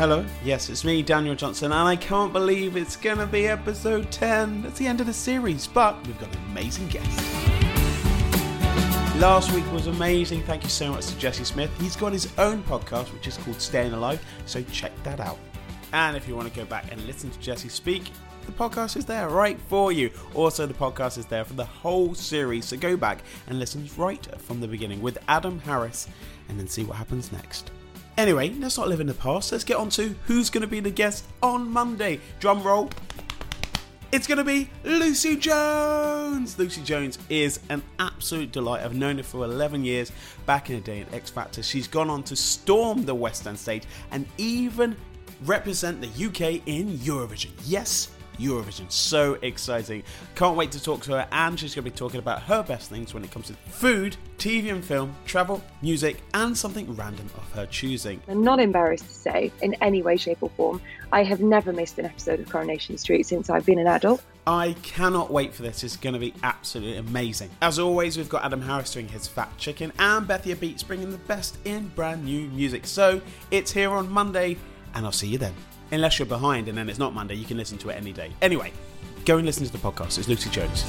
Hello, yes, it's me, Daniel Johnson, and I can't believe it's gonna be episode 10. That's the end of the series, but we've got an amazing guest. Last week was amazing. Thank you so much to Jesse Smith. He's got his own podcast, which is called Staying Alive, so check that out. And if you want to go back and listen to Jesse speak, the podcast is there right for you. Also, the podcast is there for the whole series, so go back and listen right from the beginning with Adam Harris and then see what happens next. Anyway, let's not live in the past. Let's get on to who's going to be the guest on Monday. Drum roll. It's going to be Lucy Jones. Lucy Jones is an absolute delight. I've known her for 11 years back in the day in X Factor. She's gone on to storm the West End stage and even represent the UK in Eurovision. Yes, Eurovision. So exciting. Can't wait to talk to her, and she's going to be talking about her best things when it comes to food, TV and film, travel, music, and something random of her choosing. I'm not embarrassed to say, in any way, shape, or form, I have never missed an episode of Coronation Street since I've been an adult. I cannot wait for this. It's going to be absolutely amazing. As always, we've got Adam Harris doing his Fat Chicken and Bethia Beats bringing the best in brand new music. So it's here on Monday, and I'll see you then. Unless you're behind and then it's not Monday, you can listen to it any day. Anyway, go and listen to the podcast. It's Lucy Jones.